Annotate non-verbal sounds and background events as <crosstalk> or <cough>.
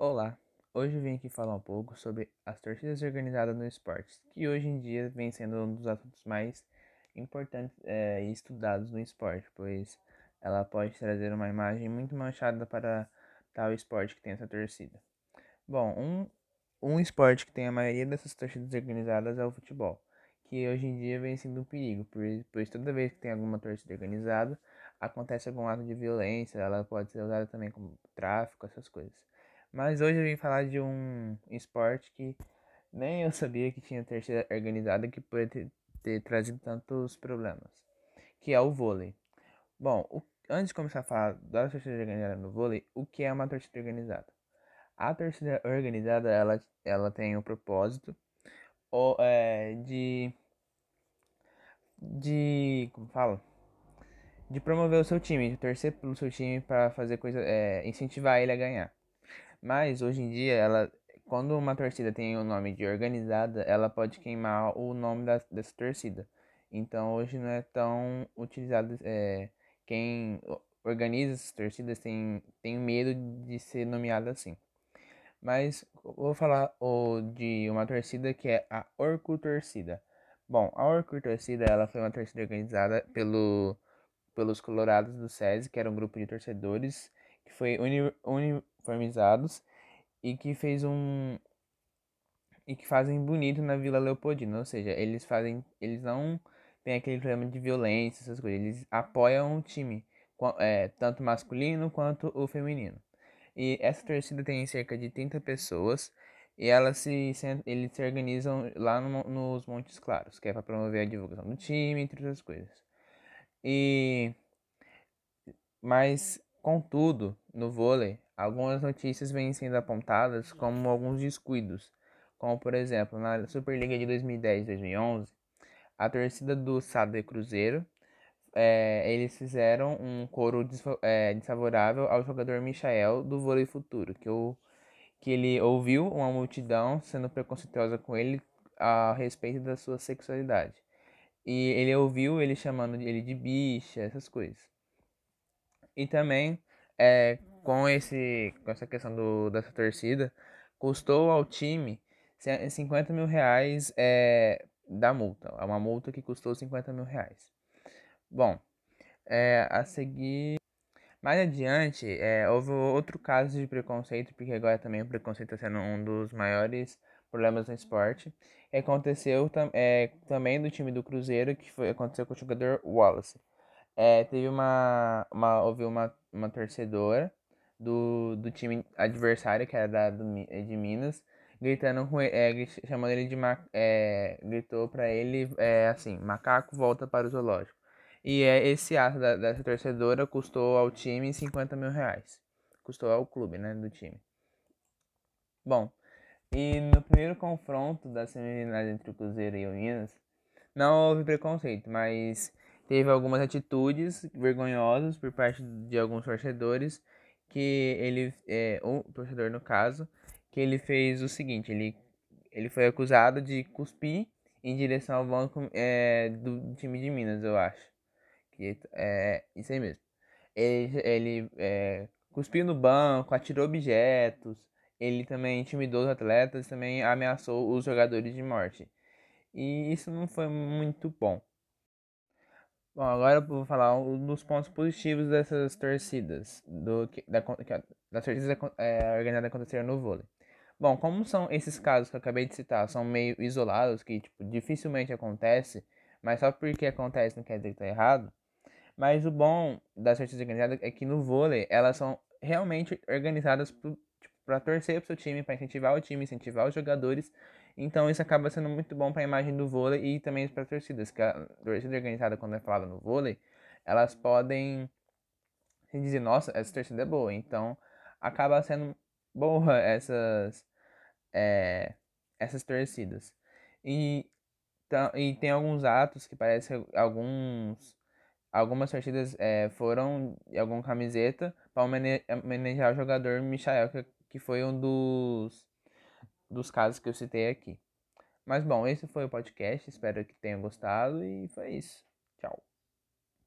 Olá, hoje eu vim aqui falar um pouco sobre as torcidas organizadas no esporte, que hoje em dia vem sendo um dos assuntos mais importantes é, e estudados no esporte, pois ela pode trazer uma imagem muito manchada para tal esporte que tem essa torcida. Bom, um, um esporte que tem a maioria dessas torcidas organizadas é o futebol, que hoje em dia vem sendo um perigo, pois toda vez que tem alguma torcida organizada, acontece algum ato de violência, ela pode ser usada também como tráfico, essas coisas. Mas hoje eu vim falar de um esporte que nem eu sabia que tinha torcida organizada que pode ter, ter, trazido tantos problemas, que é o vôlei. Bom, o, antes de começar a falar da torcida organizada no vôlei, o que é uma torcida organizada? A torcida organizada, ela, ela tem o propósito ou, é, de... de... como fala? De promover o seu time, de torcer pelo seu time para fazer coisa... É, incentivar ele a ganhar. Mas hoje em dia, ela, quando uma torcida tem o nome de organizada, ela pode queimar o nome da, dessa torcida. Então hoje não é tão utilizado. É, quem organiza essas torcidas tem, tem medo de ser nomeado assim. Mas vou falar o, de uma torcida que é a Orkut Torcida. Bom, a Orkut Torcida ela foi uma torcida organizada pelo, pelos Colorados do SESI, que era um grupo de torcedores que foi uni, uni, uniformizados e que fez um e que fazem bonito na Vila Leopoldina, ou seja, eles fazem, eles não têm aquele problema de violência, essas coisas, eles apoiam o time, é, tanto masculino quanto o feminino. E essa torcida tem cerca de 30 pessoas e elas se, eles se organizam lá no, nos Montes Claros, que é para promover a divulgação do time, entre outras coisas. E mas contudo, no vôlei, Algumas notícias vêm sendo apontadas como alguns descuidos, como por exemplo na Superliga de 2010-2011, a torcida do Sade Cruzeiro é, eles fizeram um coro é, desfavorável ao jogador Michael do vôlei futuro, que, o, que ele ouviu uma multidão sendo preconceituosa com ele a respeito da sua sexualidade. E ele ouviu ele chamando ele de bicha, essas coisas. E também é, com, esse, com essa questão do, dessa torcida, custou ao time 50 mil reais é, da multa. É uma multa que custou 50 mil reais. Bom, é, a seguir. Mais adiante, é, houve outro caso de preconceito, porque agora também o preconceito está sendo um dos maiores problemas no esporte. E aconteceu é, também do time do Cruzeiro, que foi, aconteceu com o jogador Wallace. É, teve uma, uma. Houve uma, uma torcedora do, do time adversário, que era da, do, de Minas, gritando é, chamando ele de é, gritou para ele é, assim, macaco volta para o zoológico. E é, esse ato da, dessa torcedora custou ao time 50 mil reais. Custou ao clube, né, do time. Bom, e no primeiro confronto da semifinal entre o Cruzeiro e o Minas, não houve preconceito, mas teve algumas atitudes vergonhosas por parte de alguns torcedores que ele, é, torcedor no caso, que ele fez o seguinte, ele, ele foi acusado de cuspir em direção ao banco é, do time de Minas, eu acho. Que é isso aí mesmo. Ele, ele é, cuspiu no banco, atirou objetos, ele também intimidou os atletas, também ameaçou os jogadores de morte. E isso não foi muito bom. Bom, agora eu vou falar um dos pontos positivos dessas torcidas, do, da, das torcidas é, organizadas aconteceram no vôlei. Bom, como são esses casos que eu acabei de citar, são meio isolados, que tipo, dificilmente acontece, mas só porque acontece não quer dizer que tá errado. Mas o bom das torcidas organizadas é que no vôlei elas são realmente organizadas para tipo, torcer pro seu time, para incentivar o time, incentivar os jogadores então isso acaba sendo muito bom para a imagem do vôlei e também para torcidas, que a torcida organizada quando é falada no vôlei, elas podem dizer, nossa, essa torcida é boa, então acaba sendo boa <laughs> essas é, essas torcidas. E, e tem alguns atos que parece alguns algumas torcidas é, foram em alguma camiseta para homenagear o jogador Michael, que, que foi um dos dos casos que eu citei aqui. Mas bom, esse foi o podcast, espero que tenham gostado e foi isso. Tchau.